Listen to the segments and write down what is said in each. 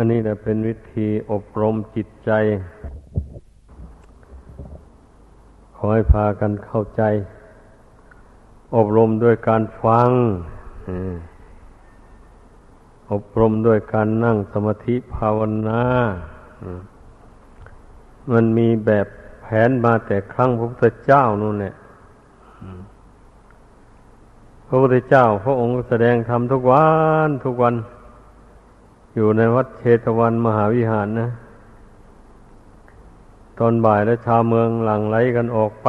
อันนี้แหละเป็นวิธีอบรมจิตใจ ขอให้พากันเข้าใจ อบรมด้วยการฟัง อบรมด้วยการนั่งสมาธิภาวนา มันมีแบบแผนมาแต่ครั้งพระพุทธเจ้านู่นแหละพระพุทธเจ้า พระองค์แสดงธรรมทุกวันทุกวัน อยู่ในวัดเชตวันมหาวิหารนะ ตอนบ่ายแล้วชาวเมืองหลั่งไหลกันออกไป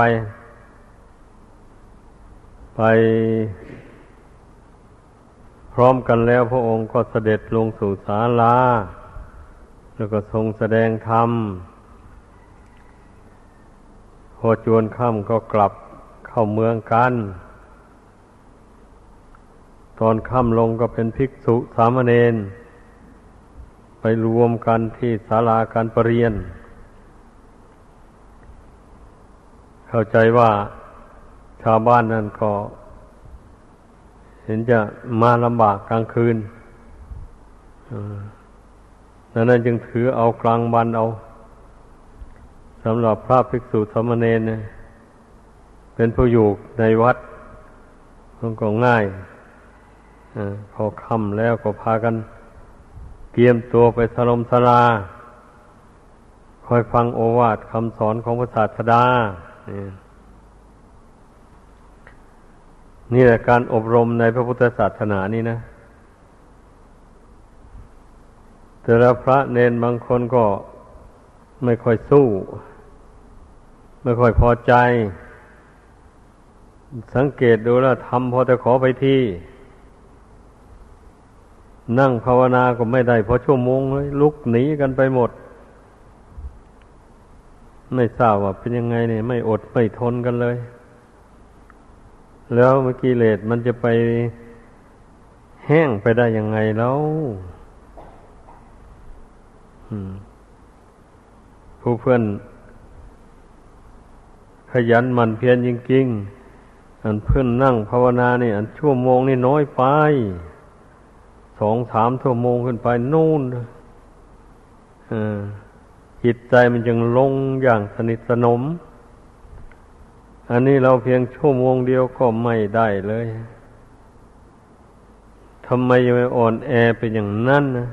ไปพร้อมกันแล้วพระองค์ก็เสด็จลงสู่ศาลา แล้วก็ทรงแสดงธรรม พอจวนค่ำก็กลับเข้าเมืองกัน ตอนค่ำลงก็เป็นภิกษุสามเณร ไปรวมกันที่ศาลาการประเรียน เข้าใจว่าชาวบ้านนั้นก็ เห็นจะมาลำบากกลางคืนดังนั้นจึงถือเอากลางวันเอาสำหรับพระภิกษุสามเณรเป็นผู้อยู่ในวัดมันก็ง่ายพอค่ำแล้วก็พากัน เตรียมตัวไปสลมสลาคอยฟังโอวาทคำสอนของพระศาสดา นี่แหละการอบรมในพระพุทธศาสนานี่นะ แต่ละพระเนนบางคนก็ไม่ค่อยสู้ ไม่ค่อยพอใจ สังเกตดูแล้วทำพอจะขอไปที่ นั่งภาวนาก็ไม่ได้เพอชั่วโมงเลยลุกหนีกันไปหมด ไม่ทราบว่าเป็นยังไงเนี่ย ไม่อดไม่ทนกันเลย แล้วเมื่อกี้เลดมันจะไปแห้งไปได้ยังไงแล้วผู้เพื่อนขยันมันเพียรจริงๆอันเพื่อนนั่งภาวนาเนี่ยอันชั่วโมงนี่น้อยไป สองสามชั่วโมงขึ้นไปนู่นจิตใจมันจึงลงอย่างสนิทสนม อันนี้เราเพียงชั่วโมงเดียวก็ไม่ได้เลยทำไมยังไม่อ่อนแอเป็นอย่างนั้นนะ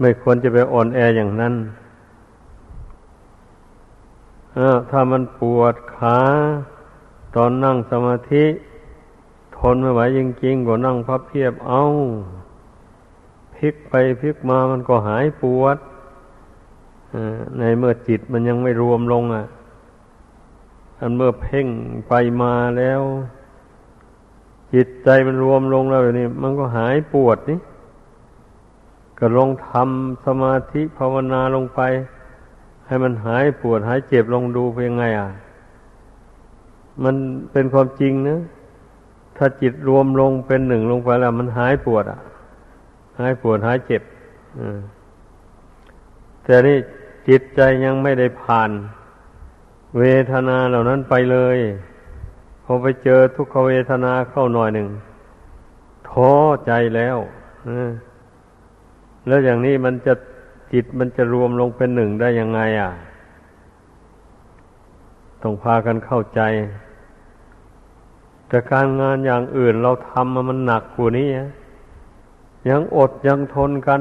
ไม่ควรจะไปอ่อนแออย่างนั้นถ้ามันปวดขา ตอนนั่งสมาธิ นไม่ไหวจริงๆก็นั่งพับเพียบเอาพลิกไปพลิกมามันก็หายปวดในเมื่อจิตมันยังไม่รวมลงอะ อันเมื่อเพ่งไปมาแล้ว จิตใจมันรวมลงแล้วนี่มันก็หายปวดนี่ก็ลองทำสมาธิภาวนาลงไป ให้มันหายปวดหายเจ็บลองดูเป็นไงอะ มันเป็นความจริงนะ ถ้าจิตรวมลงเป็นหนึ่งลงไปแล้ว มันหายปวดอะ หายปวดหายเจ็บแต่นี่จิตใจยังไม่ได้ผ่าน เวทนาเหล่านั้นไปเลยพอไปเจอทุกขเวทนาเข้าหน่อยหนึ่งท้อใจแล้วแล้วอย่างนี้มันจะจิตมันจะรวมลงเป็นหนึ่งได้ยังไง อะ ต้องพากันเข้าใจ แต่การงานอย่างอื่นเราทำมันหนักกว่านี้ยังอดยังทนกัน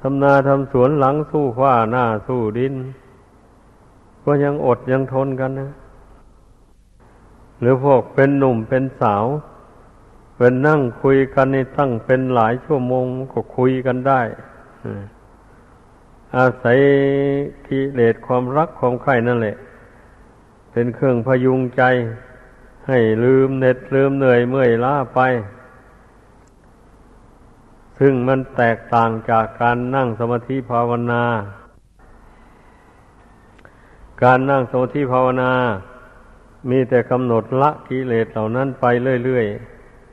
ทำนาทำสวนหลังสู้ฟ้าหน้าสู้ดิน ก็ยังอดยังทนกันนะหรือพวกเป็นหนุ่มเป็นสาว เป็นนั่งคุยกันในตั้งเป็นหลายชั่วโมงก็คุยกันได้อาศัยกิเลสความรักความใคร่นั่นแหละ เป็นเครื่องพยุงใจ ให้ลืมเหน็ดลืมเหนื่อยเมื่อยล้าไป ซึ่งมันแตกต่างจากการนั่งสมาธิภาวนา การนั่งสมาธิภาวนา มีแต่กำหนดละกิเลสเหล่านั้นไปเรื่อย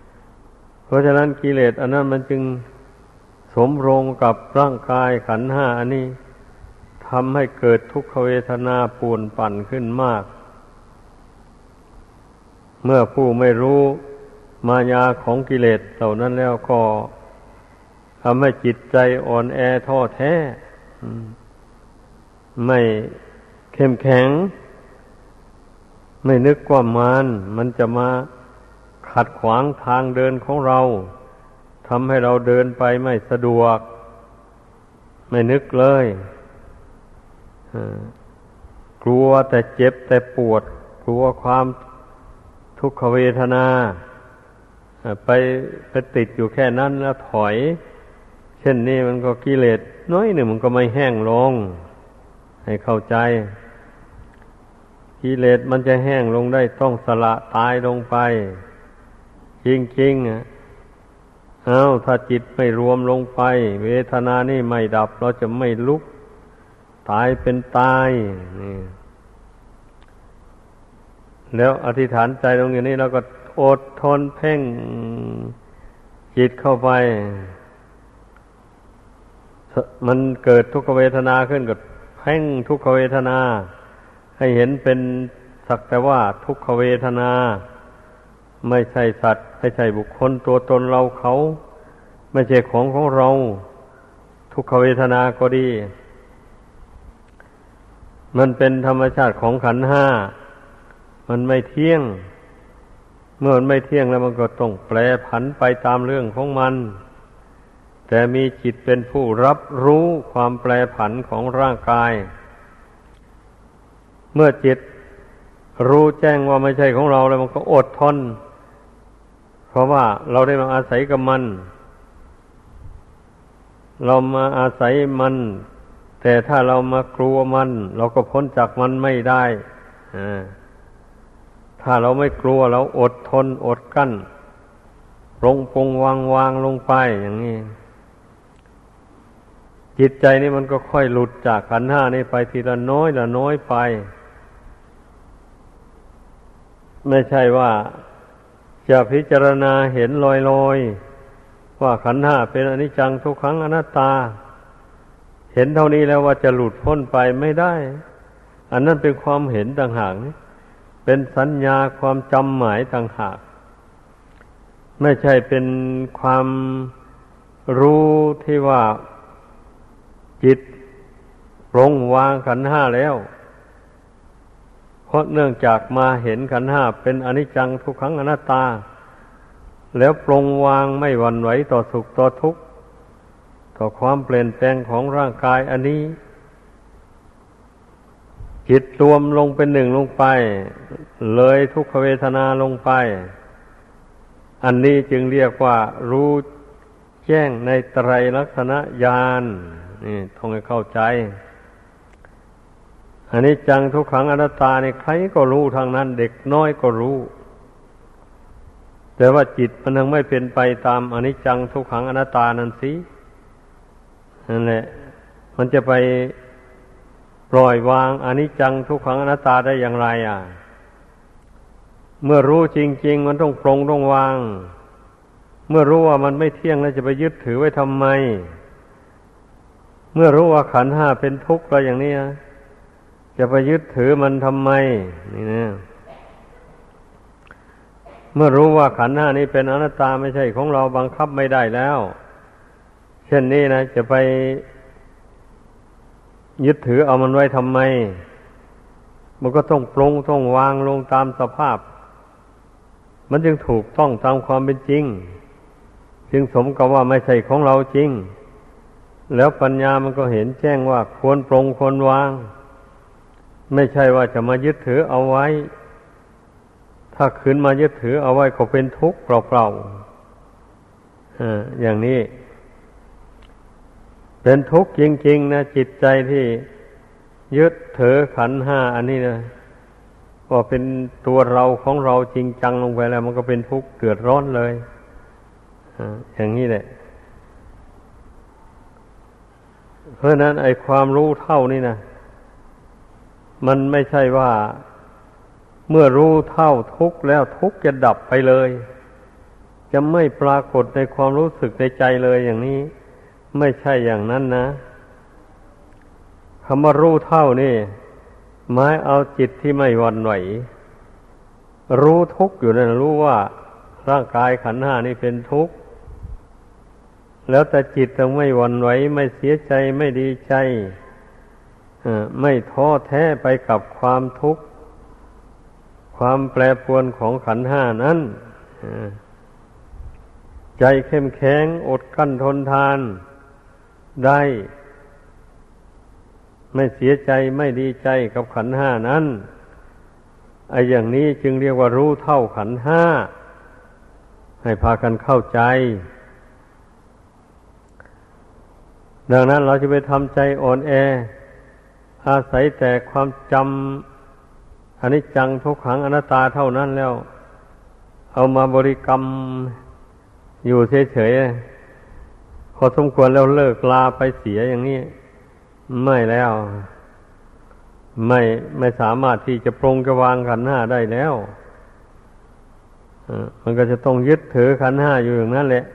ๆ เพราะฉะนั้นกิเลสอันนั้นมันจึงสมรงกับร่างกายขันห้าอันนี้ทำให้เกิดทุกขเวทนาปวนปั่นขึ้นมาก เมื่อผู้ไม่รู้มายาของกิเลสเหล่านั้นแล้วก็ทำให้จิตใจอ่อนแอท้อแท้ไม่เข้มแข็ง ไม่นึกว่ามันมันจะมาขัดขวางทางเดินของเราทำให้เราเดินไปไม่สะดวก ไม่นึกเลยกลัวแต่เจ็บแต่ปวด กลัวความ ทุกขเวทนาไปไปติดอยู่แค่นั้นแล้วถอย เช่นนี้มันก็กิเลสน้อยหนึ่งมันก็ไม่แห้งลง ให้เข้าใจกิเลสมันจะแห้งลงได้ต้องสละตายลงไป จริงๆอะเอาถ้าจิตไม่รวมลงไป เวทนานี่ไม่ดับ เราจะไม่ลุก ตายเป็นตายนี่ แล้วอธิษฐานใจตรงอย่างนี้เราก็อดทนเพ่งจิตเข้าไป มันเกิดทุกขเวทนาขึ้นก็เพ่งทุกขเวทนา ให้เห็นเป็นสักแต่ว่าทุกขเวทนา ไม่ใช่สัตว์ ไม่ใช่บุคคลตัวตนเราเขา ไม่ใช่ของของเรา ทุกขเวทนาก็ดี มันเป็นธรรมชาติของขันห้า มันไม่เที่ยง เมื่อมันไม่เที่ยงแล้วมันก็ต้องแปรผันไปตามเรื่องของมัน แต่มีจิตเป็นผู้รับรู้ความแปรผันของร่างกาย เมื่อจิตรู้แจ้งว่าไม่ใช่ของเราแล้วมันก็อดทน เพราะว่าเราได้มาอาศัยกับมัน เรามาอาศัยมัน แต่ถ้าเรามากลัวมัน เราก็พ้นจากมันไม่ได้อ่า ถ้าเราไม่กลัวเราอดทนอดกั้นปรงปงวางวางลงไปอย่างนี้ จิตใจนี่มันก็ค่อยหลุดจากขันห้านี่ไปทีละน้อยละน้อยไป ไม่ใช่ว่าจะพิจารณาเห็นลอยลอยว่าขันห้าเป็นอนิจจังทุกครั้งอนัตตา เห็นเท่านี้แล้วว่าจะหลุดพ้นไปไม่ได้ อันนั้นเป็นความเห็นต่างหากนี่ เป็นสัญญาความจำหมายต่างหาก ไม่ใช่เป็นความรู้ที่ว่าจิตปรงวางขันห้าแล้ว เพราะเนื่องจากมาเห็นขันห้าเป็นอนิจจังทุกขังอนัตตา แล้วปรงวางไม่หวั่นไหวต่อสุขต่อทุกข์ ต่อความเปลี่ยนแปลงของร่างกายอันนี้ จิตรวมลงเป็นหนึ่งลงไป เลยทุกขเวทนาลงไป อันนี้จึงเรียกว่า รู้แจ้งในไตรลักษณะญาณนี่ต้องให้เข้าใจ อันนี้จังทุกขังอนัตตาในใครก็รู้ทางนั้น เด็กน้อยก็รู้ แต่ว่าจิตมันยังไม่เป็นไปตามอนิจจังทุกขังอนัตตานั่นสินั่นแหละมันจะไป ปล่อยวางอนิจจังทุกขังอนัตตาได้อย่างไร อะ เมื่อรู้จริง ๆ มันต้องปรงต้องวาง เมื่อรู้ว่ามันไม่เที่ยงแล้วจะไปยึดถือไว้ทำไม เมื่อรู้ว่าขันห้าเป็นทุกข์แล้วอย่างนี้จะไปยึดถือมันทำไม นี่นะเมื่อรู้ว่าขันห้านี้เป็นอนัตตาไม่ใช่ของเราบังคับไม่ได้แล้ว เช่นนี้นะจะไป ยึดถือเอามันไว้ทำไม มันก็ต้องปรงต้องวางลงตามสภาพ มันจึงถูกต้องตามความเป็นจริง จึงสมกับว่าไม่ใช่ของเราจริง แล้วปัญญามันก็เห็นแจ้งว่าควรปรงควรวาง ไม่ใช่ว่าจะมายึดถือเอาไว้ ถ้าขืนมายึดถือเอาไว้ก็เป็นทุกข์เปล่าๆอย่างนี้ เป็นทุกข์จริง ๆ นะจิตใจที่ยึดถือขันห้าอันนี้นะว่าเป็นตัวเราของเราจริงจังลงไปแล้ว มันก็เป็นทุกข์เดือดร้อนเลยอย่างนี้แหละ เพราะนั้นไอ้ความรู้เท่านี่นะมันไม่ใช่ว่าเมื่อรู้เท่าทุกข์แล้วทุกข์จะดับไปเลย จะไม่ปรากฏในความรู้สึกในใจเลยอย่างนี้ ไม่ใช่อย่างนั้นนะคำว่ารู้เท่านี่หมายเอาจิตที่ไม่วันไหว รู้ทุกอยู่นั่นรู้ว่าร่างกายขันห้านี่เป็นทุกข์ แล้วแต่จิตต้องไม่หวั่นไหว ไม่เสียใจไม่ดีใจไม่ท้อแท้ไปกับความทุกข์ ความแปรปรวนของขันห้านั้นใจเข้มแข็งอดกั้นทนทาน ได้ ไม่เสียใจไม่ดีใจกับขันห้านั้นไอ้อย่างนี้จึงเรียกว่ารู้เท่าขันห้า ให้พากันเข้าใจ ดังนั้นเราจะไปทำใจอ่อนแอ อาศัยแต่ความจำอนิจจังทุกขังอนัตตาเท่านั้นแล้ว เอามาบริกรรมอยู่เฉยๆ อสมควรแล้วเลิกลาไปเสียอย่างนี้ ไม่แล้ว ไม่ไม่สามารถที่จะปรงจะวางขันห้าได้แล้วมันก็จะต้องยึดถือขันห้าอยู่อย่างนั้นแหละ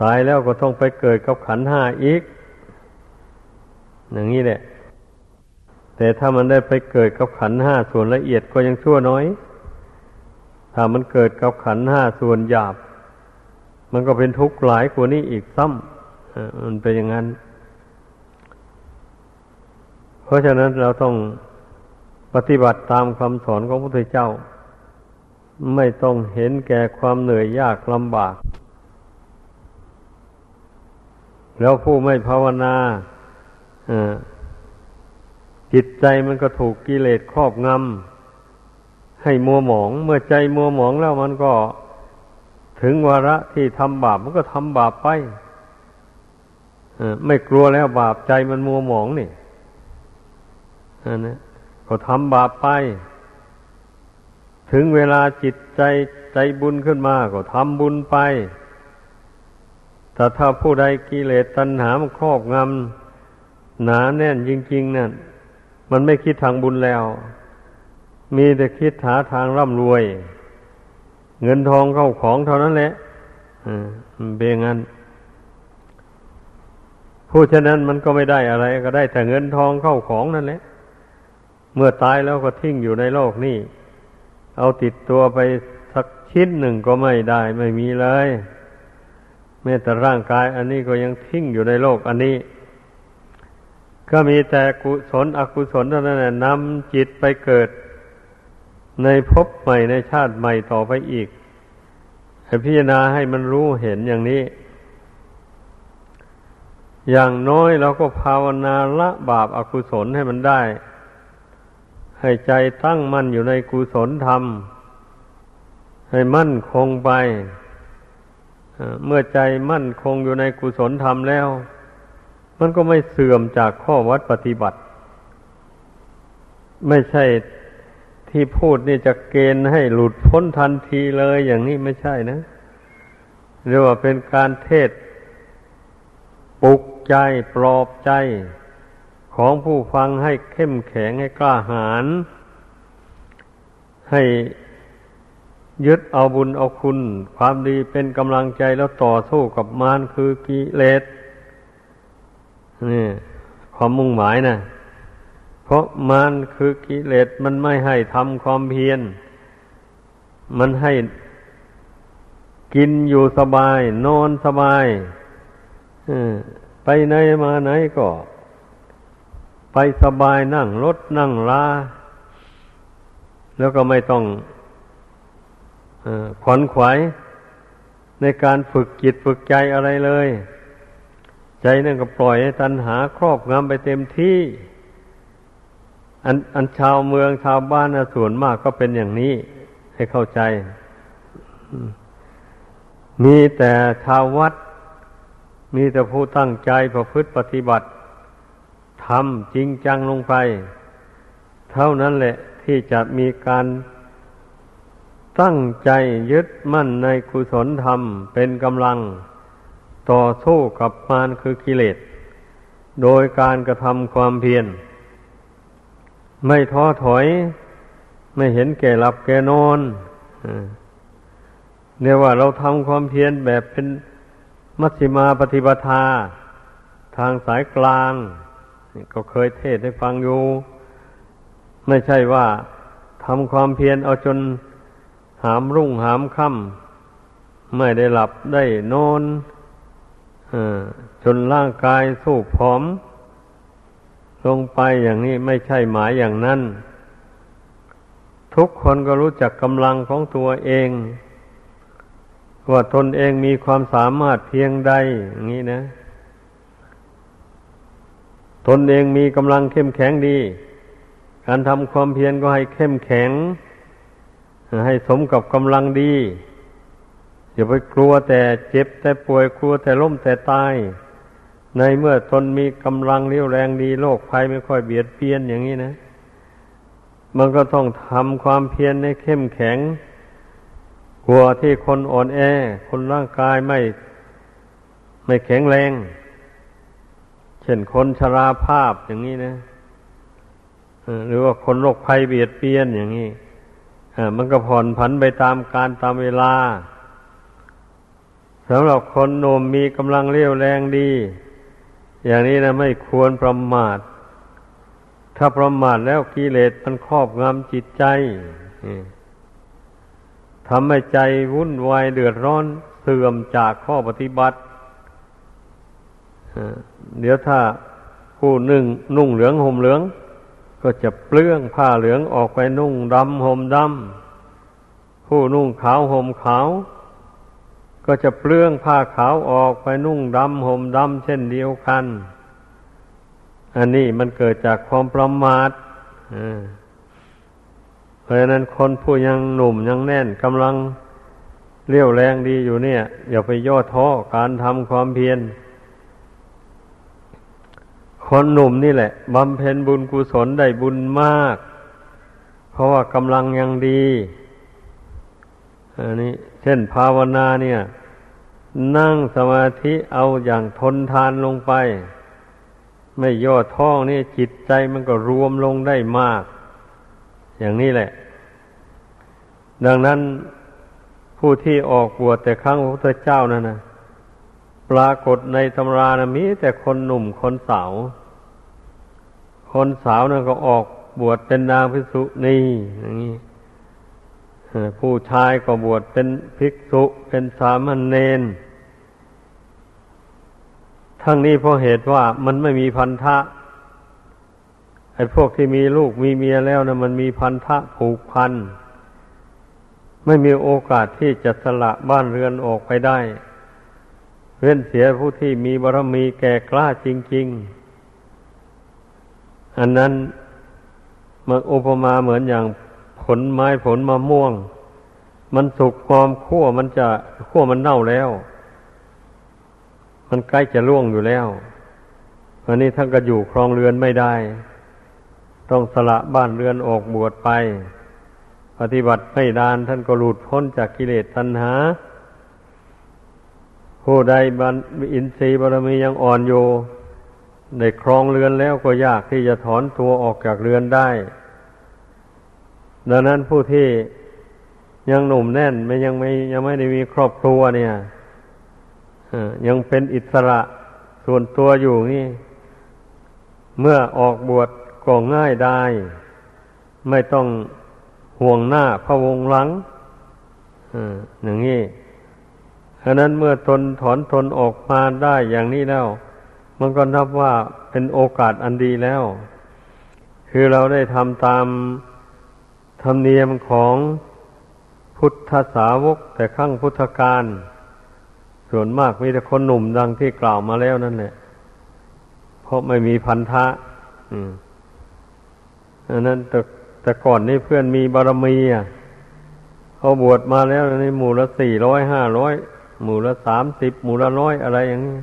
ตายแล้วก็ต้องไปเกิดกับขันห้าอีก อย่างนี้แหละ แต่ถ้ามันได้ไปเกิดกับขันห้าส่วนละเอียดก็ยังชั่วน้อย ถ้ามันเกิดกับขันห้าส่วนหยาบ มันก็เป็นทุกข์หลายกว่านี้อีกซ้ำมันเป็นอย่างนั้น เพราะฉะนั้นเราต้องปฏิบัติตามคำสอนของพระพุทธเจ้า ไม่ต้องเห็นแก่ความเหนื่อยยากลำบาก แล้วผู้ไม่ภาวนาจิตใจมันก็ถูกกิเลสครอบงำให้มัวหมอง เมื่อใจมัวหมองแล้วมันก็ ถึงวาระที่ทำบาปมันก็ทำบาปไปไม่กลัวแล้วบาปใจมันมัวหมองนี่อันนี้ก็ทำบาปไป ถึงเวลาจิตใจใจบุญขึ้นมาก็ทำบุญไป แต่ถ้าผู้ใดกิเลสตัณหามันครอบงำหนาแน่นจริง ๆ นั่นมันไม่คิดทางบุญแล้ว มีแต่คิดหาทางร่ำรวย เงินทองเข้าของเท่านั้นแหละเบงันผู้ฉะนั้นมันก็ไม่ได้อะไร ก็ได้แต่เงินทองเข้าของนั่นแหละ เมื่อตายแล้วก็ทิ้งอยู่ในโลกนี้เอาติดตัวไปสักชิ้นหนึ่งก็ไม่ได้ ไม่มีเลยแม้แต่ร่างกาย อันนี้ก็ยังทิ้งอยู่ในโลก อันนี้ ก็มีแต่กุศลอกุศลเท่านั้นนำจิตไปเกิด ในภพใหม่ในชาติใหม่ต่อไปอีกให้พิจารณาให้มันรู้เห็นอย่างนี้ อย่างน้อยเราก็ภาวนาละบาปอากุศลให้มันได้ ให้ใจตั้งมั่นอยู่ในกุศลธรรม ให้มั่นคงไป เมื่อใจมั่นคงอยู่ในกุศลธรรมแล้ว มันก็ไม่เสื่อมจากข้อวัดปฏิบัติ ไม่ใช่ ที่พูดนี่จะเกณฑ์ให้หลุดพ้นทันทีเลยอย่างนี้ไม่ใช่นะเรียกว่าเป็นการเทศปลุกใจปลอบใจของผู้ฟังให้เข้มแข็งให้กล้าหาญให้ยึดเอาบุญเอาคุณ ความดีเป็นกำลังใจแล้วต่อสู้กับมารคือกิเลสนี่ความมุ่งหมายนะ เพราะมันคือกิเลสมันไม่ให้ทำความเพียร มันให้กินอยู่สบาย นอนสบายไปไหนมาไหนก็ ไปสบายนั่งรถนั่งลาแล้วก็ไม่ต้องขวนขวายในการฝึกจิตฝึกใจอะไรเลย ใจนั่นก็ปล่อยให้ตัณหาครอบงำไปเต็มที่ อันอันชาวเมืองชาวบ้านนะส่วนมากก็เป็นอย่างนี้ ให้เข้าใจ มีแต่ชาววัด มีแต่ผู้ตั้งใจประพฤติปฏิบัติทำจริงจังลงไป เท่านั้นแหละที่จะมีการตั้งใจยึดมั่นในกุศลธรรมเป็นกำลังต่อสู้กับมารคือกิเลส โดยการกระทำความเพียร ไม่ท้อถอย ไม่เห็นแก่หลับแก่นอนเนี่ยว่าเราทำความเพียรแบบเป็นมัชฌิมาปฏิปทา ทางสายกลางก็เคยเทศให้ฟังอยู่ ไม่ใช่ว่าทำความเพียรเอาจนหามรุ่งหามค่ำไม่ได้หลับได้นอนจนร่างกายสู้ผอม ลงไปอย่างนี้ไม่ใช่หมายอย่างนั้น ทุกคนก็รู้จักกำลังของตัวเอง ว่าตนเองมีความสามารถเพียงใดอย่างนี้นะ ตนเองมีกำลังเข้มแข็งดี การทำความเพียรก็ให้เข้มแข็ง ให้สมกับกำลังดี อย่าไปกลัวแต่เจ็บแต่ป่วยกลัวแต่ล้มแต่ตาย ในเมื่อตนมีกำลังเรี่ยวแรงดีโรคภัยไม่ค่อยเบียดเบียนอย่างนี้นะ มันก็ต้องทำความเพียรให้เข้มแข็ง กลัวที่คนอ่อนแอ คนร่างกายไม่ไม่แข็งแรง เช่นคนชราภาพอย่างนี้นะหรือว่าคนโรคภัยเบียดเบียนอย่างนี้มันก็ผ่อนผันไปตามการตามเวลาสำหรับคนหนุ่มมีกำลังเรี่ยวแรงดี อย่างนี้นะไม่ควรประมาท ถ้าประมาทแล้วกิเลสมันครอบงำจิตใจทำให้ใจวุ่นวายเดือดร้อนเสื่อมจากข้อปฏิบัติเดี๋ยวถ้าผู้หนึ่งนุ่งเหลืองห่มเหลือง ก็จะเปลื้องผ้าเหลืองออกไปนุ่งดำห่มดำผู้นุ่งขาวห่มขาว ก็จะเปลื้องผ้าขาวออกไปนุ่งดำห่มดำเช่นเดียวกัน อันนี้มันเกิดจากความประมาทเพราะฉะนั้นคนผู้ยังหนุ่มยังแน่นกำลังเรี่ยวแรงดีอยู่เนี่ย อย่าไปย่อท้อการทำความเพียรคนหนุ่มนี่แหละบำเพ็ญบุญกุศลได้บุญมาก เพราะว่ากำลังยังดี อันนี้เช่นภาวนาเนี่ย นั่งสมาธิเอาอย่างทนทานลงไป ไม่ย่อท้อนี่จิตใจมันก็รวมลงได้มาก อย่างนี้แหละ ดังนั้นผู้ที่ออกบวชแต่ครั้งพระพุทธเจ้านั่นนะปรากฏในตำรานะมีแต่คนหนุ่มคนสาว คนสาวนั่นก็ออกบวชเป็นนางภิกษุณีอย่างนี้ ผู้ชายก็บวชเป็นภิกษุเป็นสามเณรทั้งนี้เพราะเหตุว่ามันไม่มีพันธะไอ้พวกที่มีลูกมีเมียแล้วนะมันมีพันธะผูกพัน ไม่มีโอกาสที่จะสละบ้านเรือนออกไปได้ เว้นเสียผู้ที่มีบารมีแก่กล้าจริง ๆ อันนั้นมันอุปมาเหมือนอย่าง ผลไม้ผลมะม่วง มันสุกความขั้วมันจะขั้วมันเน่าแล้ว มันใกล้จะล่วงอยู่แล้ว อันนี้ท่านก็อยู่ครองเรือนไม่ได้ ต้องสละบ้านเรือนออกบวชไป ปฏิบัติไม่ดานท่านก็หลุดพ้นจากกิเลสตัณหา ผู้ใดบันอินทรีย์บารมียังอ่อนอยู่ในครองเรือนแล้วก็ยากที่จะถอนตัวออกจากเรือนได้ ดังนั้นผู้ที่ยังหนุ่มแน่นไม่ยังไม่ยังไม่ได้มีครอบครัวเนี่ยยังเป็นอิสระส่วนตัวอยู่นี่ เมื่อออกบวชก็ง่ายได้ ไม่ต้องห่วงหน้าพะวงหลังอย่างนี้ฉะนั้นเมื่อตนถอนตนออกมาได้อย่างนี้แล้ว มันก็นับว่าเป็นโอกาสอันดีแล้ว คือเราได้ทำตาม ธรรมเนียมของพุทธสาวกแต่ขั้งพุทธการ ส่วนมากมีแต่คนหนุ่มดังที่กล่าวมาแล้วนั่นแหละ เพราะไม่มีพันธะอันนั้นแต่แต่ก่อนนี่เพื่อนมีบารมีอะเขาบวชมาแล้วในหมู่ละสี่ร้อยห้าร้อยหมู่ละสามสิบหมู่ละร้อยอะไรอย่างนี้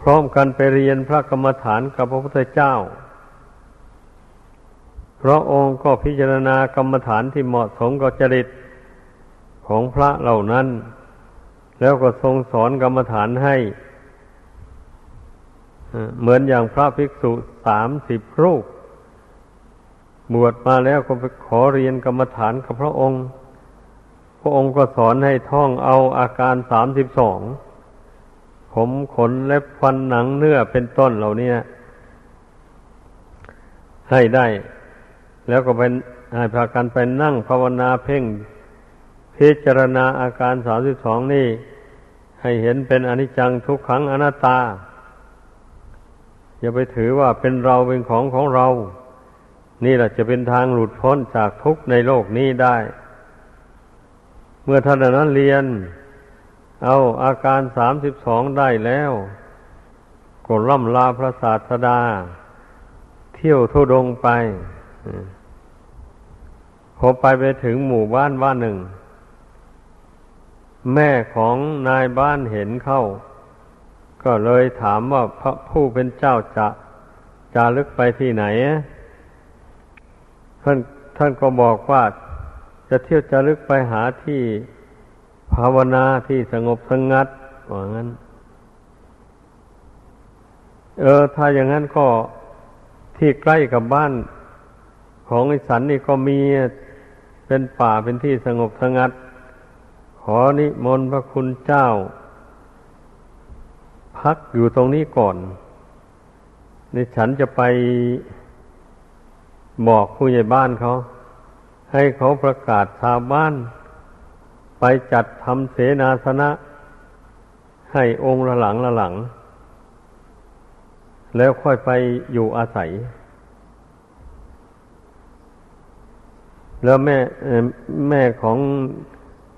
พร้อมกันไปเรียนพระกรรมฐานกับพระพุทธเจ้า พระองค์ก็พิจารณากรรมฐานที่เหมาะสมกับจริตของพระเหล่านั้น แล้วก็ทรงสอนกรรมฐานให้ เหมือนอย่างพระภิกษุสามสิบรูป บวชมาแล้วก็ไปขอเรียนกรรมฐานกับพระองค์ พระองค์ก็สอนให้ท่องเอาอาการสามสิบสองผมขนเล็บฟันหนังเนื้อเป็นต้นเหล่านี้ให้ได้ แล้วก็ไปให้พากันไปนั่งภาวนาเพ่ง พิจารณาอาการสามสิบสองนี่ ให้เห็นเป็นอนิจจังทุกขังอนัตตา อย่าไปถือว่าเป็นเราเป็นของของเรา นี่แหละจะเป็นทางหลุดพ้นจากทุกข์ในโลกนี้ได้ เมื่อท่านนั้นเรียน เอาอาการสามสิบสองได้แล้วก็ร่ำลาพระศาสดา เที่ยวทุดงไป พอไปไปถึงหมู่บ้านบ้านหนึ่ง แม่ของนายบ้านเห็นเข้า ก็เลยถามว่าพระผู้เป็นเจ้าจะจะลึกไปที่ไหนท่านท่านก็บอกว่าจะเที่ยวจะลึกไปหาที่ภาวนาที่สงบสงัดว่างั้น เออ ถ้าอย่างนั้นก็ที่ใกล้กับบ้าน ของไอ้สันนี่ก็มีเป็นป่าเป็นที่สงบสงัด ขอนิมนต์พระคุณเจ้า พักอยู่ตรงนี้ก่อนนี่ฉันจะไปบอกผู้ใหญ่บ้านเขา ให้เขาประกาศชาวบ้าน ไปจัดทำเสนาสนะ ให้องค์ละหลังละหลัง แล้วค่อยไปอยู่อาศัย แล้วแม่แม่ของ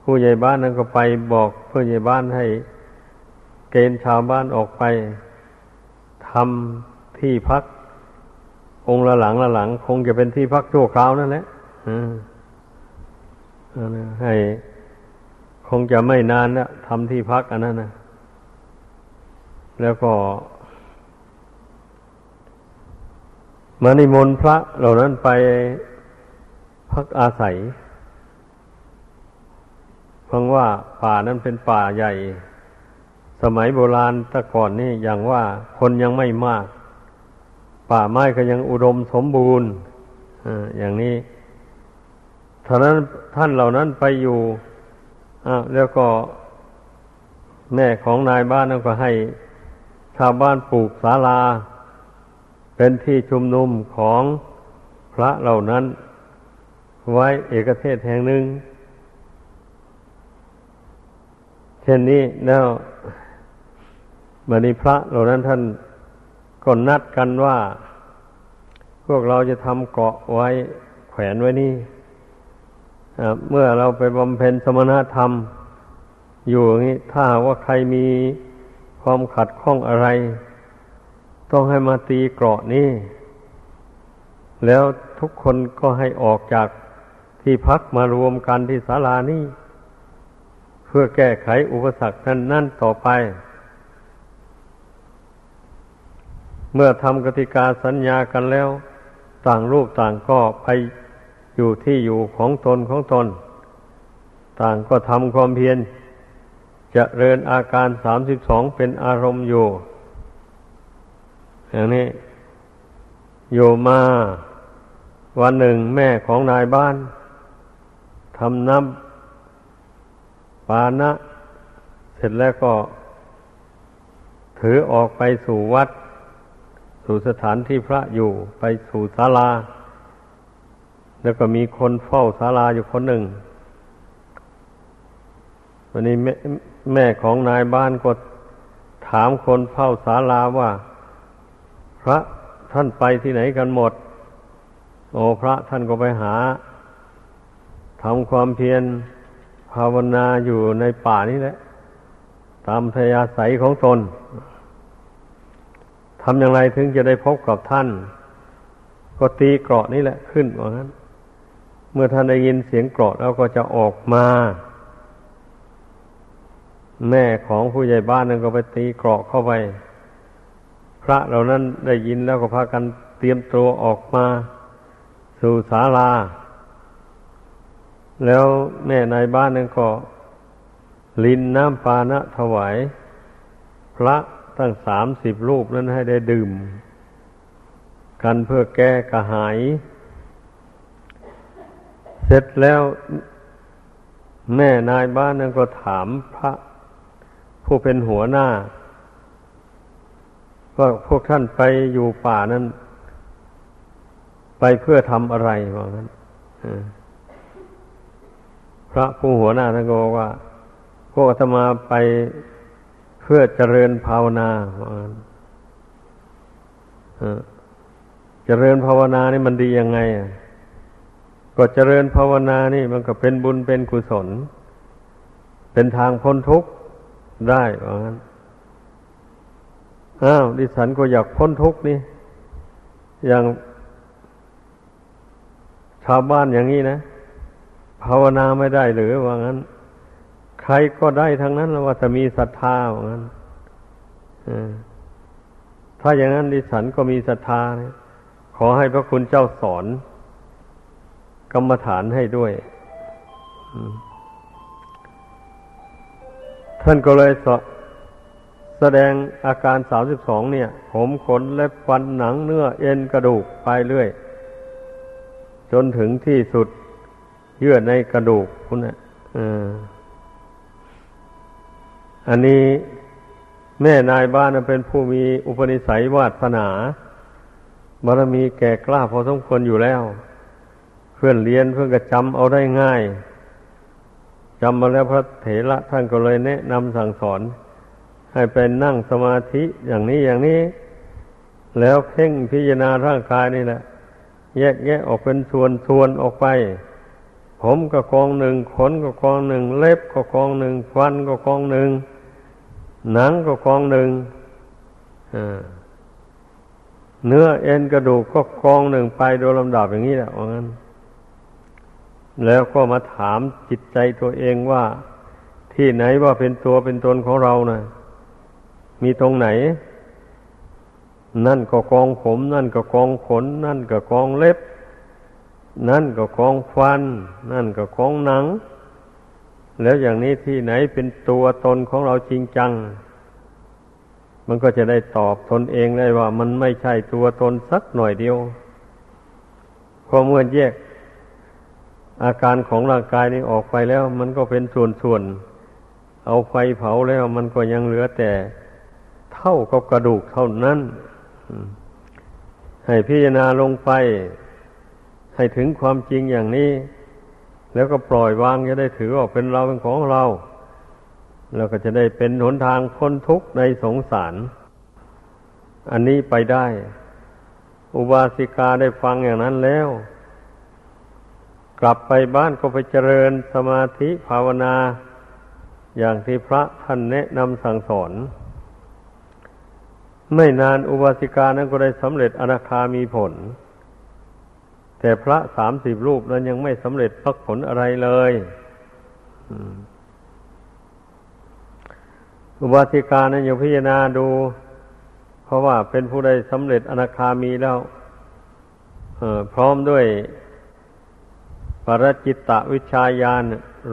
ผู้ใหญ่บ้านนั้นก็ไปบอกผู้ใหญ่บ้านให้เกณฑ์ชาวบ้านออกไปทำที่พัก องค์ละหลังละหลัง คงจะเป็นที่พักชั่วคราวนั่นแหละให้ คงจะไม่นานนะทำที่พักอันนั้นนะแล้วก็มานิมนต์พระเหล่านั้นไป พักอาศัยฟังว่าป่านั้นเป็นป่าใหญ่ สมัยโบราณแต่ก่อนนี่อย่างว่าคนยังไม่มาก ป่าไม้ก็ยังอุดมสมบูรณ์อย่างนี้ท่านั้นท่านเหล่านั้นไปอยู่แล้วก็แม่ของนายบ้านนั้นก็ให้ชาวบ้านปลูกศาลา เป็นที่ชุมนุมของพระเหล่านั้น ไว้เอกเทศแห่งหนึ่ง เช่นนี้แล้วบันิพระเหล่านั้นท่านก็นัดกันว่า พวกเราจะทำเกาะไว้แขวนไว้นี่เมื่อเราไปบำเพ็ญสมณธรรม อยู่อย่างนี้ถ้าว่าใครมีความขัดข้องอะไร ต้องให้มาตีเกราะนี่ แล้วทุกคนก็ให้ออกจาก ที่พักมารวมกันที่ศาลานี้ เพื่อแก้ไขอุปสรรคนั้นนั่นต่อไป เมื่อทำกติกาสัญญากันแล้ว ต่างรูปต่างก็ไปอยู่ที่อยู่ของตนของตน ต่างก็ทำความเพียรจะเริญอาการสามสิบสองเป็นอารมณ์อยู่ อย่างนี้อยู่มาวันหนึ่งแม่ของนายบ้าน ทำน้ำปานะ เสร็จแล้วก็ ถือออกไปสู่วัด สู่สถานที่พระอยู่ไปสู่ศาลา แล้วก็มีคนเฝ้าศาลาอยู่คนหนึ่ง วันนี้แม่แม่ของนายบ้านก็ถามคนเฝ้าศาลาว่า พระท่านไปที่ไหนกันหมด โอ้พระท่านก็ไปหา ทำความเพียรภาวนาอยู่ในป่านี้แหละ ตามพยาศัยของตนทำอย่างไรถึงจะได้พบกับท่าน ก็ตีเกราะนี่แหละขึ้นว่างั้น เมื่อท่านได้ยินเสียงเกราะแล้วก็จะออกมา แม่ของผู้ใหญ่บ้านนั้นก็ไปตีเกราะเข้าไป พระเหล่านั้นได้ยินแล้วก็พากันเตรียมตัวออกมา สู่ศาลา แล้วแม่นายบ้านนั่นก็ ลินน้ำปานะถวาย พระตั้งสามสิบรูปนั้นให้ได้ดื่ม กันเพื่อแก้กระหาย เสร็จแล้วแม่นายบ้านนั้นก็ถามพระ ผู้เป็นหัวหน้าว่าพวกท่านไปอยู่ป่านั้น ไปเพื่อทำอะไรว่างั้น พระผู้หัวหน้าท่านก็บอกว่า พวกอาตมาไปเพื่อเจริญภาวนาเจริญภาวนานี่มันดียังไงอะก็เจริญภาวนานี่มันก็เป็นบุญเป็นกุศล เป็นทางพ้นทุกข์ได้ว่างั้นอ้าวดิฉันก็อยากพ้นทุกข์นี่อย่างชาวบ้านอย่างนี้นะ ภาวนาไม่ได้หรือว่างั้น ใครก็ได้ทั้งนั้นแล้วว่าจะมีศรัทธาว่างั้นถ้าอย่างนั้นดิฉันก็มีศรัทธาขอให้พระคุณเจ้าสอน กรรมฐานให้ด้วยท่านก็เลยสแสดงอาการสามสิบสองเนี่ย ผมขนเล็บฟันหนังเนื้อเอ็นกระดูกไปเรื่อย จนถึงที่สุด เยื่อในกระดูกคุณนะอันนี้แม่นายบ้านเป็นผู้มีอุปนิสัยวาสนาบารมีแก่กล้าพอสมควรอยู่แล้ว เพื่อนเรียนเพื่อนก็จำเอาได้ง่ายจำมาแล้วพระเถระท่านก็เลยแนะนำสั่งสอน ให้เป็นนั่งสมาธิอย่างนี้อย่างนี้ แล้วเพ่งพิจารณาร่างกายนี่แหละ แยกแยะออกเป็นส่วนส่วนออกไป ผมก็กองหนึ่งขนก็กองหนึ่ง เล็บก็กองหนึ่งฟันก็กองหนึ่ง หนังก็กองหนึ่งเนื้อเอ็นกระดูกก็กองหนึ่งไปโดยลำดับอย่างนี้แหละว่างั้น แล้วก็มาถามจิตใจตัวเองว่า ที่ไหนว่าเป็นตัวเป็นตนของเรานะ่ะ มีตรงไหน นั่นก็กองผม นั่นก็กองขน นั่นก็กองเล็บ นั่นก็กองฟัน นั่นก็กองหนัง แล้วอย่างนี้ที่ไหนเป็นตัวตนของเราจริงจัง มันก็จะได้ตอบตนเองได้ว่า มันไม่ใช่ตัวตนสักหน่อยเดียวพอเมื่อแยก อาการของร่างกายนี้ออกไปแล้ว มันก็เป็นส่วนๆ เอาไฟเผาแล้ว มันก็ยังเหลือแต่เท่ากับกระดูกเท่านั้นให้พิจารณาลงไป ให้ถึงความจริงอย่างนี้ แล้วก็ปล่อยวางจะได้ถือว่าเป็นเราเป็นของเราเราก็จะได้เป็นหนทางพ้นทุกข์ในสงสาร อันนี้ไปได้ อุบาสิกาได้ฟังอย่างนั้นแล้ว กลับไปบ้านก็ไปเจริญสมาธิภาวนา อย่างที่พระท่านแนะนำสั่งสอนไม่นานอุบาสิกานั้นก็ได้สำเร็จอนาคามีผล แต่พระสามสิบรูปนั้นยังไม่สำเร็จพักผลอะไรเลยอุบาสิกานั้นอยู่พิจารณาดู เพราะว่าเป็นผู้ใดสำเร็จอนาคามีแล้วพร้อมด้วยปรจิตตวิชาญาณ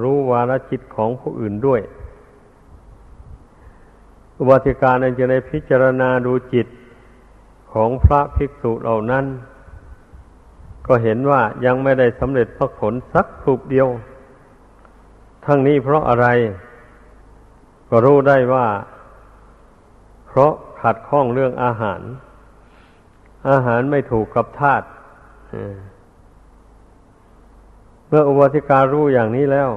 รู้วารจิตของผู้อื่นด้วย อุบาสิกานั้นจะได้พิจารณาดูจิตของพระภิกษุเหล่านั้น ก็เห็นว่ายังไม่ได้สำเร็จพระผลสักรูปเดียว ทั้งนี้เพราะอะไร ก็รู้ได้ว่า เพราะขัดข้องเรื่องอาหาร อาหารไม่ถูกกับธาตุเมื่ออุบาสิการู้อย่างนี้แล้ว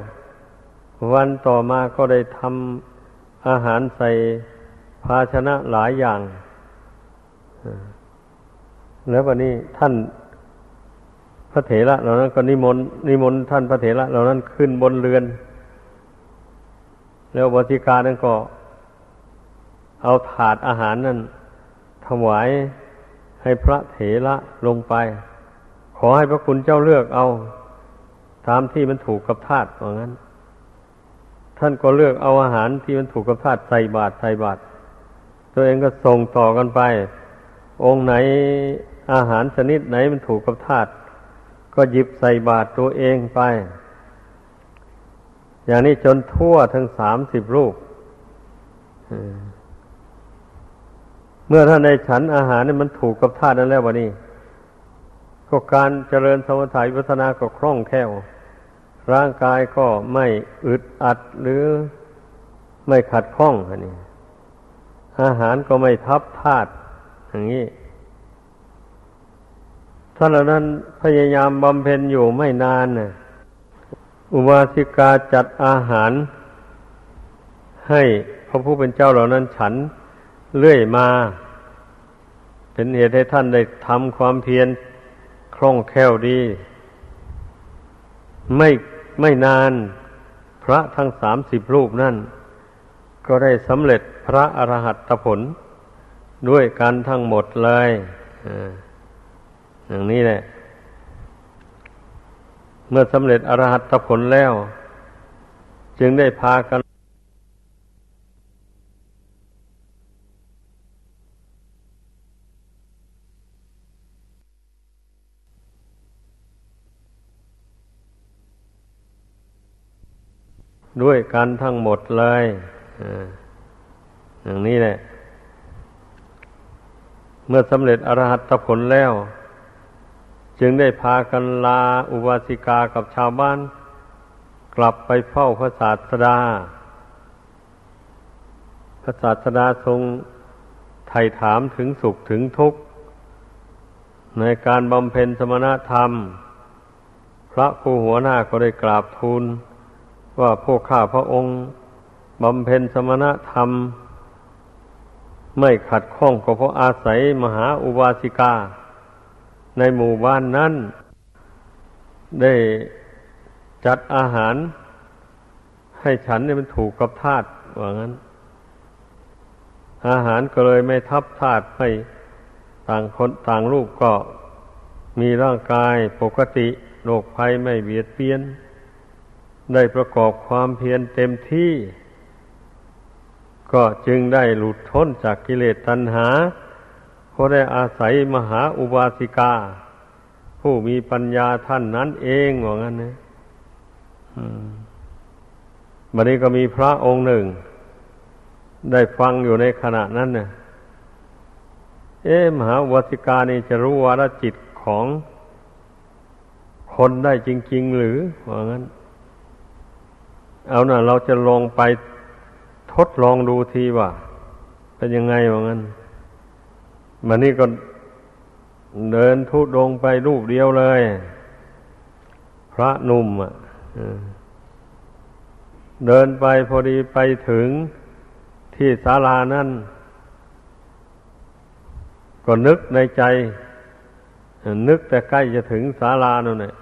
วันต่อมาก็ได้ทำอาหารใส่ภาชนะหลายอย่าง แล้ววันนี้ท่าน พระเถระเหล่านั้นก็นิมนต์นิมนต์ท่านพระเถระเหล่านั้นขึ้นบนเรือน แล้วบริการนั้นก็ เอาถาดอาหารนั้นถวายให้พระเถระลงไป ขอให้พระคุณเจ้าเลือกเอาตามที่มันถูกกับธาตุว่างั้น ท่านก็เลือกเอาอาหารที่มันถูกกับธาตุใส่บาตรใส่บาตรตัวเองก็ส่งต่อกันไป องค์ไหนอาหารชนิดไหนมันถูกกับธาตุ ก็หยิบใส่บาตรตัวเองไป อย่างนี้จนทั่วทั้งสามสิบรูป เมื่อท่านในฉันอาหารนี่มันถูกกับธาตุนั้นแล้ววะนี่ก็การเจริญสมถะวิปัสนาก็คล่องแคล่ว ร่างกายก็ไม่อึดอัดหรือไม่ขัดข้องอันนี้อาหารก็ไม่ทับธาตุอย่างนี้ ถ้านเหล่านั้นพยายามบำเพ็ญอยู่ไม่นานน่ะ อุบาสิกาจัดอาหาร ให้พระผู้เป็นเจ้าเหล่านั้นฉันเรื่อยมา เป็นเหตุให้ท่านได้ทำความเพียรคล่องแคล่วดี ไม่ไม่นานพระทั้งสามสิบรูปนั่น ก็ได้สำเร็จพระอรหัตผล ด้วยกันทั้งหมดเลยอ อย่างนี้แหละ เมื่อสำเร็จอรหัตผลแล้ว จึงได้พากันด้วยกันทั้งหมดเลยอย่างนี้แหละ เมื่อสำเร็จอรหัตผลแล้ว จึงได้พากันลาอุบาสิกากับชาวบ้าน กลับไปเฝ้าพระศาสดา พระศาสดาทรงไถ่ถามถึงสุขถึงทุกข์ ในการบำเพ็ญสมณธรรม พระผู้หัวหน้าก็ได้กราบทูล ว่าพวกข้าพระองค์บำเพ็ญสมณธรรม ไม่ขัดข้องก็เพราะอาศัยมหาอุบาสิกา ในหมู่บ้านนั้น ได้จัดอาหาร ให้ฉันเนี่ยมันถูกกับธาตุว่างั้น อาหารก็เลยไม่ทับธาตุให้ต่างคนต่างรูปก็มีร่างกายปกติโรคภัยไม่เบียดเบียน ได้ประกอบความเพียรเต็มที่ ก็จึงได้หลุดพ้นจากกิเลสตัณหา เพราได้อาศัยมหาอุบาสิกา ผู้มีปัญญาท่านนั้นเองว่างั้นนะบัดนี้ก็มีพระองค์หนึ่ง ได้ฟังอยู่ในขณะนั้นเนี่ยเอ๊มหาอุบาสิกานี่จะรู้วาระจิตของคนได้จริง ๆ หรือว่างั้น เอานะ่ะ เราจะลองไปทดลองดูทีว่า เป็นยังไงว่างั้น มันนี่ก็เดินทุดงไปรูปเดียวเลย พระนุ่มอะเดินไปพอดีไปถึงที่ศาลานั่น ก็นึกในใจ นึกแต่ใกล้จะถึงศาลานั่นแหละ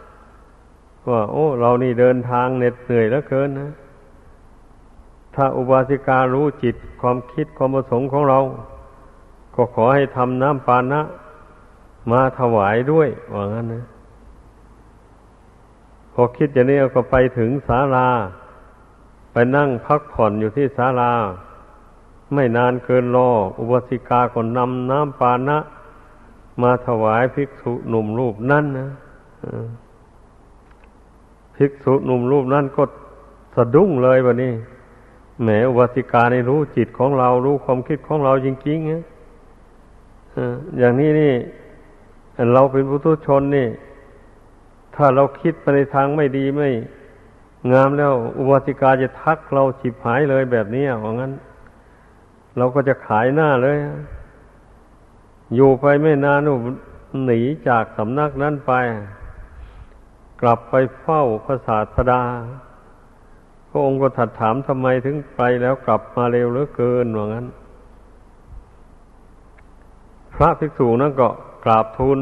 ว่า โอ้ เรานี่เดินทางเหน็ดเหนื่อยแล้วเกินนะ ถ้าอุบาสิการู้จิตความคิดความประสงค์ของเรา ก็ขอให้ทำน้ำปานะ มาถวายด้วยว่างั้นนะพอคิดอย่างนี้ก็ไปถึงศาลา ไปนั่งพักผ่อนอยู่ที่ศาลา ไม่นานเกินรอ อุบาสิกาก็นำน้ำปานะ มาถวายภิกษุหนุ่มรูปนั่นนะภิกษุหนุ่มรูปนั้นก็สะดุ้งเลยวันนี้แหมอุบาสิกาในรู้จิตของเรารู้ความคิดของเราจริงๆนะ อย่างนี้นี่ เราเป็นผู้ทุชนนี่ ถ้าเราคิดไปในทางไม่ดีไม่ งามแล้ว อุบาสิกาจะทักเราฉิบหายเลยแบบนี้ว่างั้น เราก็จะขายหน้าเลย อยู่ไปไม่นานหนีจากสำนักนั้นไป กลับไปเฝ้าพระศาสดาพระองค์ก็ถัดถามทำไมถึงไปแล้วกลับมาเร็วเหลือเกินว่างั้น ระภิกษุนั้นก็กราบทูล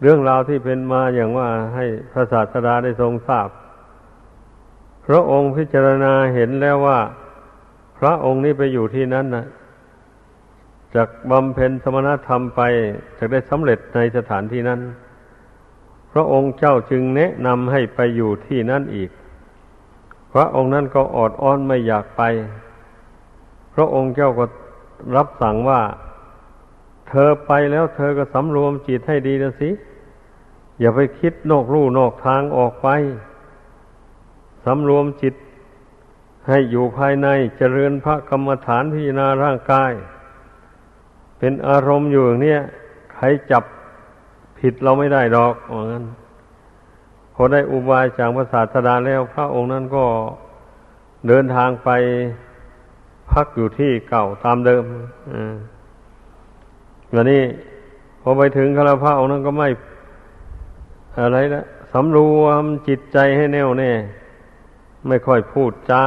เรื่องราวที่เป็นมาอย่างว่าให้พระศาสดาได้ทรงทราบ พระองค์พิจารณาเห็นแล้วว่า พระองค์นี้ไปอยู่ที่นั้นนะจากบำเพ็ญสมณธรรมไปจะได้สำเร็จในสถานที่นั้น พระองค์เจ้าจึงแนะนำให้ไปอยู่ที่นั่นอีก พระองค์นั้นก็อดอ้อนไม่อยากไป พระองค์เจ้าก็รับสั่งว่า เธอไปแล้วเธอก็สำรวมจิตให้ดีนะสิ อย่าไปคิดนอกรูนอกทางออกไปสำรวมจิตให้อยู่ภายในเจริญพระกรรมฐานพิจารณาร่างกาย เป็นอารมณ์อยู่อย่างนี้ใครจับผิดเราไม่ได้ดอกว่างั้นพอได้อุบายจากพระศาสดาแล้วพระองค์นั้นก็เดินทางไปพักอยู่ที่เก่าตามเดิม วันนี้พอไปถึงคาราพะองค์นั้นก็ไม่อะไรนะสำรวมจิตใจให้แน่วแน่ ไม่ค่อยพูดจา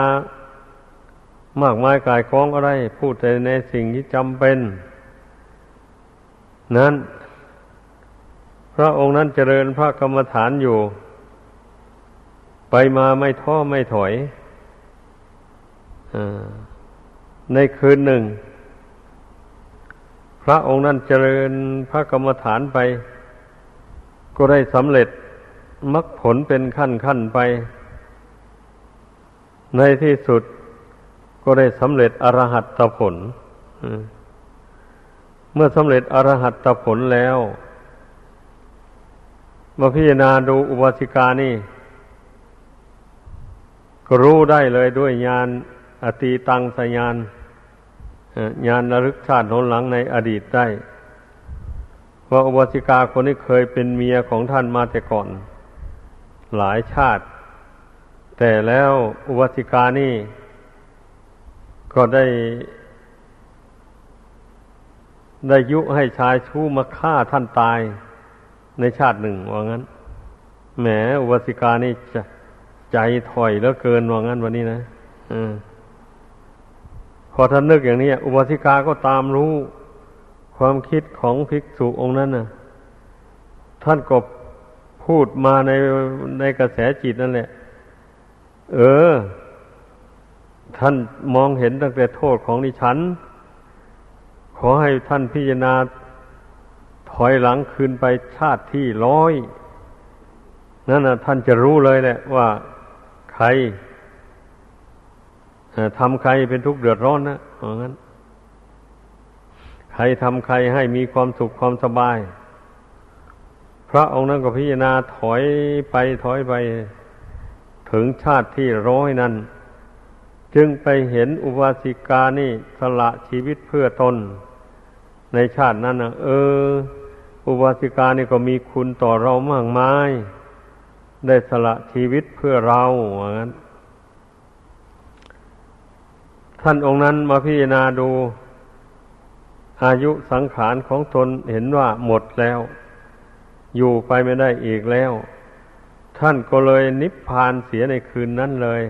มากมายกายคล้องอะไร พูดแต่ในสิ่งที่จำเป็น นั้น พระองค์นั้นเจริญพระกรรมฐานอยู่ ไปมาไม่ท้อไม่ถอยอในคืนหนึ่ง ระองค์นั้นเจริญพระกรรมฐานไป ก็ได้สำเร็จมรรคผลเป็นขั้นขั้นไป ในที่สุดก็ได้สำเร็จอรหัตผล เมื่อสำเร็จอรหัตผลแล้วมาพิจารณาดูอุบาสิกานี่ ก็รู้ได้เลยด้วยญาณอตีตังสญาน ญาณระลึกชาติโน้นหลังในอดีตได้ว่าอุบาสิกาคนนี้เคยเป็นเมียของท่านมาแต่ก่อน หลายชาติ แต่แล้วอุบาสิกานี่ ก็ได้ ได้ยุให้ชายชู้มาฆ่าท่านตายในชาติหนึ่งว่างั้นแหมอุบาสิกานี่ใจถอยแล้วเกินว่างั้นวันนี้นะอืม พอท่านนึกอย่างนี้อุบาสิกาก็ตามรู้ความคิดของภิกษุองค์นั้นนะท่านก็พูดมาในในกระแสจิตนั่นแหละ เออ ท่านมองเห็นตั้งแต่โทษของดิฉัน ขอให้ท่านพิจารณาถอยหลังคืนไปชาติที่ร้อยนั่นนะท่านจะรู้เลยแหละว่า ใคร ทำใครเป็นทุกข์เดือดร้อนนะเพราะงั้น ใครทำใครให้มีความสุขความสบาย พระองค์นั้นก็พิจารณาถอยไปถอยไป ถึงชาติที่ร้อยนั้น จึงไปเห็นอุบาสิกานี่สละชีวิตเพื่อตน ในชาตินั้นนะเออ อุบาสิกานี่ก็มีคุณต่อเรามากมาย ได้สละชีวิตเพื่อเราอย่างนั้น ท่านองค์นั้นมาพิจารณาดูอายุสังขารของตนเห็นว่าหมดแล้ว อยู่ไปไม่ได้อีกแล้ว ท่านก็เลยนิพพานเสียในคืนนั้นเลย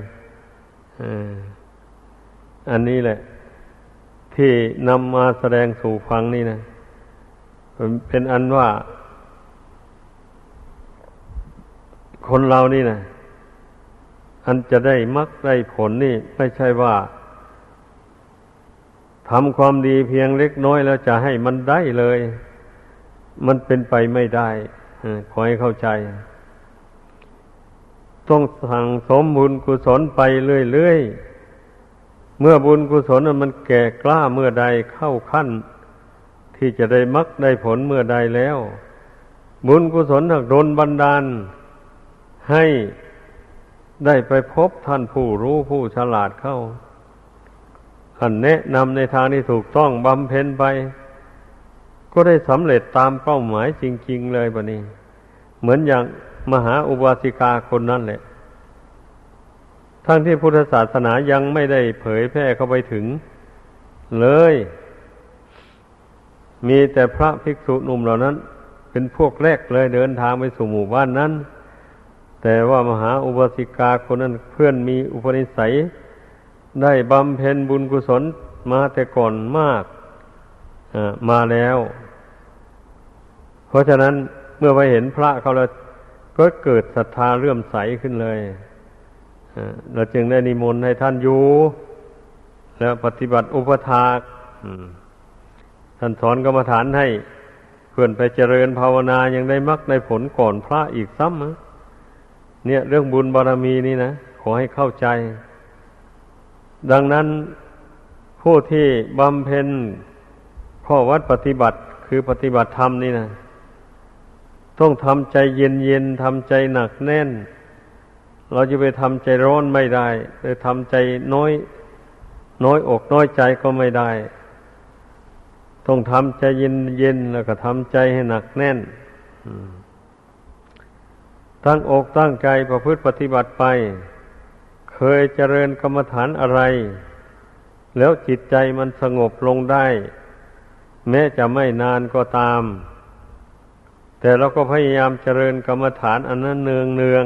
อันนี้แหละ ที่นำมาแสดงสู่ฟังนี่นะเป็นอันว่า คนเรานี่นะอันจะได้มักได้ผลนี่ ไม่ใช่ว่า ทำความดีเพียงเล็กน้อยแล้วจะให้มันได้เลย มันเป็นไปไม่ได้ขอให้เข้าใจ ต้องสั่งสมบุญกุศลไปเรื่อยๆ เมื่อบุญกุศลมันแก่กล้าเมื่อใดเข้าขั้น ที่จะได้มักได้ผลเมื่อใดแล้ว บุญกุศลหักโดนบันดาล ให้ได้ไปพบท่านผู้รู้ผู้ฉลาดเข้า ท่านแนะนำในทางที่ถูกต้องบำเพ็ญไป ก็ได้สำเร็จตามเป้าหมายจริง ๆ เลยบะนี้ เหมือนอย่างมหาอุบาสิกาคนนั้นแหละ ทั้งที่พุทธศาสนายังไม่ได้เผยแพร่เข้าไปถึง เลย มีแต่พระภิกษุหนุ่มเหล่านั้น เป็นพวกแรกเลยเดินทางไปสู่หมู่บ้านนั้น แต่ว่ามหาอุบาสิกาคนนั้นเพื่อนมีอุปนิสัย ได้บำเพ็ญบุญกุศลมาแต่ก่อนมากมาแล้ว เพราะฉะนั้นเมื่อไปเห็นพระเขาแล้วก็เกิดศรัทธาเลื่อมใสขึ้นเลยเราจึงได้นิมนต์ให้ท่านอยู่ แล้วปฏิบัติอุปถากท่านสอนกรรมฐานให้เพื่อนไปเจริญภาวนายังได้มักในผลก่อนพระอีกซ้ำเนี่ยเรื่องบุญบารรมีนี่นะ ขอให้เข้าใจ ดังนั้นผู้ที่บำเพ็ญข้อวัดปฏิบัติคือปฏิบัติธรรมนี่นะต้องทำใจเย็นเย็นทำใจหนักแน่น เราจะไปทำใจร้อนไม่ได้ไปทำใจน้อย น้อยอกน้อยใจก็ไม่ได้ ต้องทำใจเย็นเย็นแล้วก็ทำใจให้หนักแน่นตั้งอกตั้งใจประพฤติปฏิบัติไป เคยเจริญกรรมฐานอะไร แล้วจิตใจมันสงบลงได้ แม้จะไม่นานก็ตาม แต่เราก็พยายามเจริญกรรมฐานอันนั้นเนืองเนือง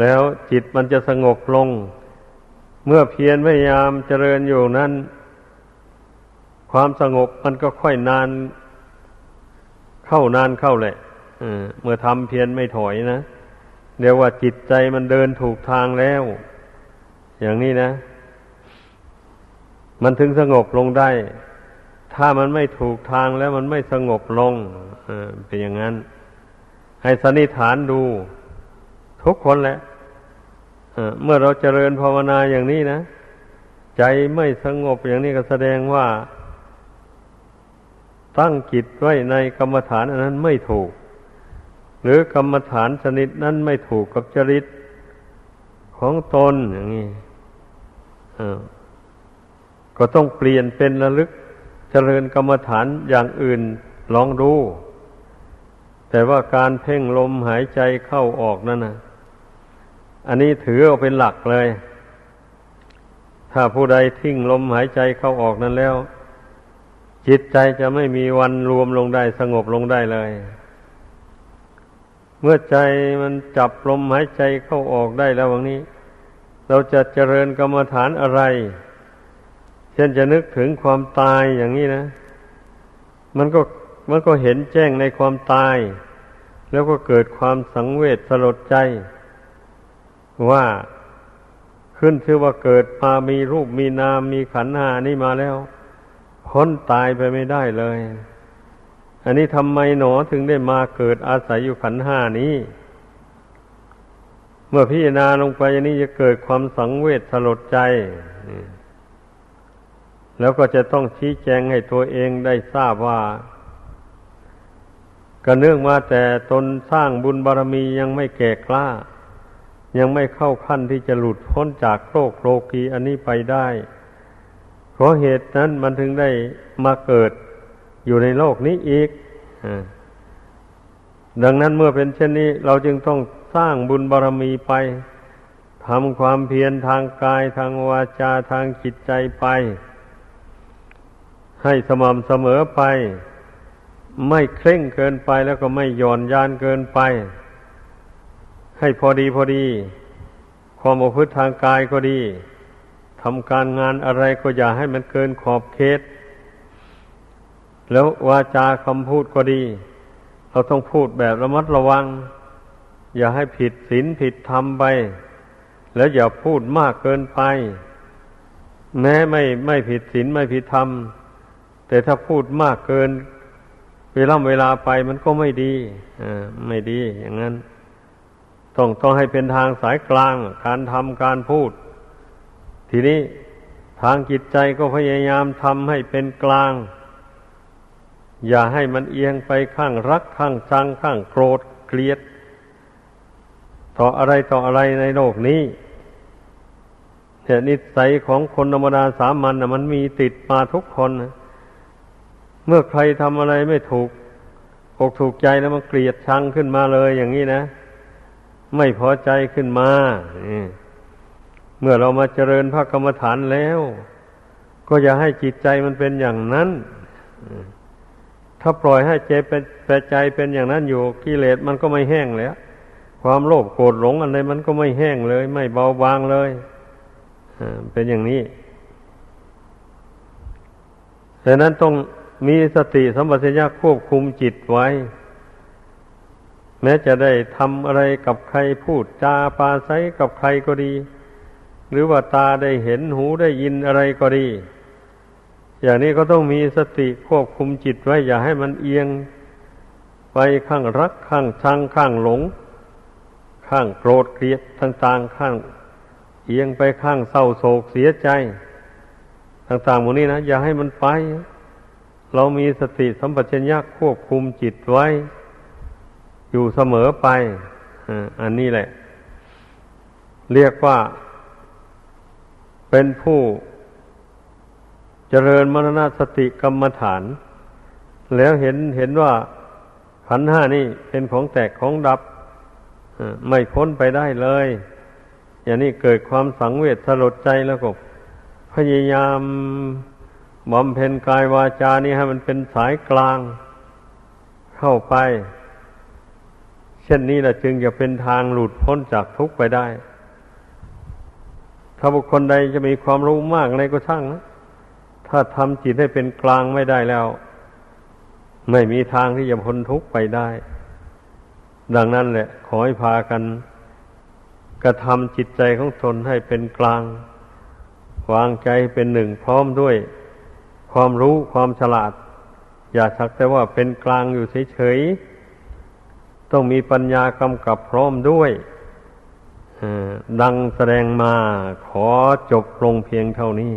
แล้วจิตมันจะสงบลง เมื่อเพียรพยายามเจริญอยู่นั้น ความสงบมันก็ค่อยนาน เข้านานเข้าแหละเมื่อทำเพียรไม่ถอยนะ เรียกว่าจิตใจมันเดินถูกทางแล้ว อย่างนี้นะ มันถึงสงบลงได้ ถ้ามันไม่ถูกทางแล้วมันไม่สงบลงเป็นอย่างนั้น ให้สันนิษฐานดู ทุกคนแหละเมื่อเราเจริญภาวนาอย่างนี้นะ ใจไม่สงบอย่างนี้ก็แสดงว่า ตั้งจิตไว้ในกรรมฐานอันนั้นไม่ถูก หรือกรรมฐานชนิดนั้นไม่ถูกกับจริตของตนอย่างนี้ก็ต้องเปลี่ยนเป็นระลึกเจริญกรรมฐานอย่างอื่นลองดู แต่ว่าการเพ่งลมหายใจเข้าออกนั่นนะอันนี้ถือเอาเป็นหลักเลย ถ้าผู้ใดทิ้งลมหายใจเข้าออกนั้นแล้ว จิตใจจะไม่มีวันรวมลงได้สงบลงได้เลย เมื่อใจมันจับลมหายใจเข้าออกได้แล้ววันนี้ เราจะเจริญกรรมฐานอะไร เช่นจะนึกถึงความตายอย่างนี้นะ มันก็มันก็เห็นแจ้งในความตาย แล้วก็เกิดความสังเวชสลดใจ ว่าขึ้นชื่อว่าเกิดมามีรูปมีนามมีขันธ์หานี่มาแล้วพ้นตายไปไม่ได้เลย อันนี้ทำไมหนอถึงได้มาเกิดอาศัยอยู่ขันห้านี้ เมื่อพิจารณาลงไปอันนี้จะเกิดความสังเวชสลดใจ แล้วก็จะต้องชี้แจงให้ตัวเองได้ทราบว่าก็เนื่องมาแต่ตนสร้างบุญบารมียังไม่แก่กล้า ยังไม่เข้าขั้นที่จะหลุดพ้นจากโลกโลกีอันนี้ไปได้ เพราะเหตุนั้นมันถึงได้มาเกิด อยู่ในโลกนี้อีกดังนั้นเมื่อเป็นเช่นนี้ เราจึงต้องสร้างบุญบารรมีไปทำความเพียรทางกายทางวาจาทางจิตใจไป ให้สม่ำเสมอไป ไม่เคร่งเกินไปแล้วก็ไม่หย่อนยานเกินไป ให้พอดีพอดี ความอพฤติทางกายก็ดีทำการงานอะไรก็อย่าให้มันเกินขอบเขต แล้ววาจาคำพูดก็ดี เราต้องพูดแบบระมัดระวัง อย่าให้ผิดศีลผิดธรรมไป แล้วอย่าพูดมากเกินไป แม้ไม่ไม่ผิดศีลไม่ผิดธรรม แต่ถ้าพูดมากเกิน เวลาเวลาไปมันก็ไม่ดีอ่าไม่ดีอย่างนั้น ต้องต้องให้เป็นทางสายกลาง การทำการพูด ทีนี้ทางจิตใจก็พยายามทำให้เป็นกลาง อย่าให้มันเอียงไปข้างรักข้างชังข้างโกรธเกลียด ต่ออะไรต่ออะไรในโลกนี้แต่นิสัยของคนธรรมดาสามัญนะมันมีติดมาทุกคนนะเมื่อใครทำอะไรไม่ถูกอกถูกใจแล้วมันเกลียดชังขึ้นมาเลยอย่างนี้นะ ไม่พอใจขึ้นมาเมื่อเรามาเจริญพระกรรมฐานแล้ว ก็อย่าให้จิตใจมันเป็นอย่างนั้น ถ้าปล่อยให้ใจเป็นใจเป็นอย่างนั้นอยู่กิเลสมันก็ไม่แห้งแล้ว ความโลภโกรธหลงอะไรมันก็ไม่แห้งเลย ไม่เบาบางเลยเป็นอย่างนี้ดังนั้นต้องมีสติสัมปชัญญะควบคุมจิตไว้ แม้จะได้ทำอะไรกับใครพูดจาปาศัยกับใครก็ดี หรือว่าตาได้เห็นหูได้ยินอะไรก็ดี อย่างนี้ก็ต้องมีสติควบคุมจิตไว้ อย่าให้มันเอียงไปข้างรักข้างชังข้างหลง ข้างโกรธเกลียดต่างๆข้าง เอียงไปข้างเศร้าโศกเสียใจ ต่างๆหมดนี้นะอย่าให้มันไป เรามีสติสัมปชัญญะควบคุมจิตไว้ อยู่เสมอไปอันนี้แหละ เรียกว่า เป็นผู้ จริญมรณสติกรรมฐาน แล้วเห็นเห็นว่าขันห้านี่เป็นของแตกของดับไม่พ้นไปได้เลย อย่างนี้เกิดความสังเวชสลดใจแล้วก็ พยายามบำเพ็ญกายวาจานี่ให้มันเป็นสายกลางเข้าไป เช่นนี้แหละจึงจะเป็นทางหลุดพ้นจากทุกข์ไปได้ ถ้าบุคคลใดจะมีความรู้มากอะไรก็ช่างนะ ถ้าทำจิตให้เป็นกลางไม่ได้แล้ว ไม่มีทางที่จะพ้นทุกข์ไปได้ ดังนั้นแหละ ขอให้พากัน กระทำจิตใจของตนให้เป็นกลาง วางใจเป็นหนึ่งพร้อมด้วย ความรู้ความฉลาด อย่าสักแต่ว่าเป็นกลางอยู่เฉยๆต้องมีปัญญากำกับพร้อมด้วยดังแสดงมาขอจบลงเพียงเท่านี้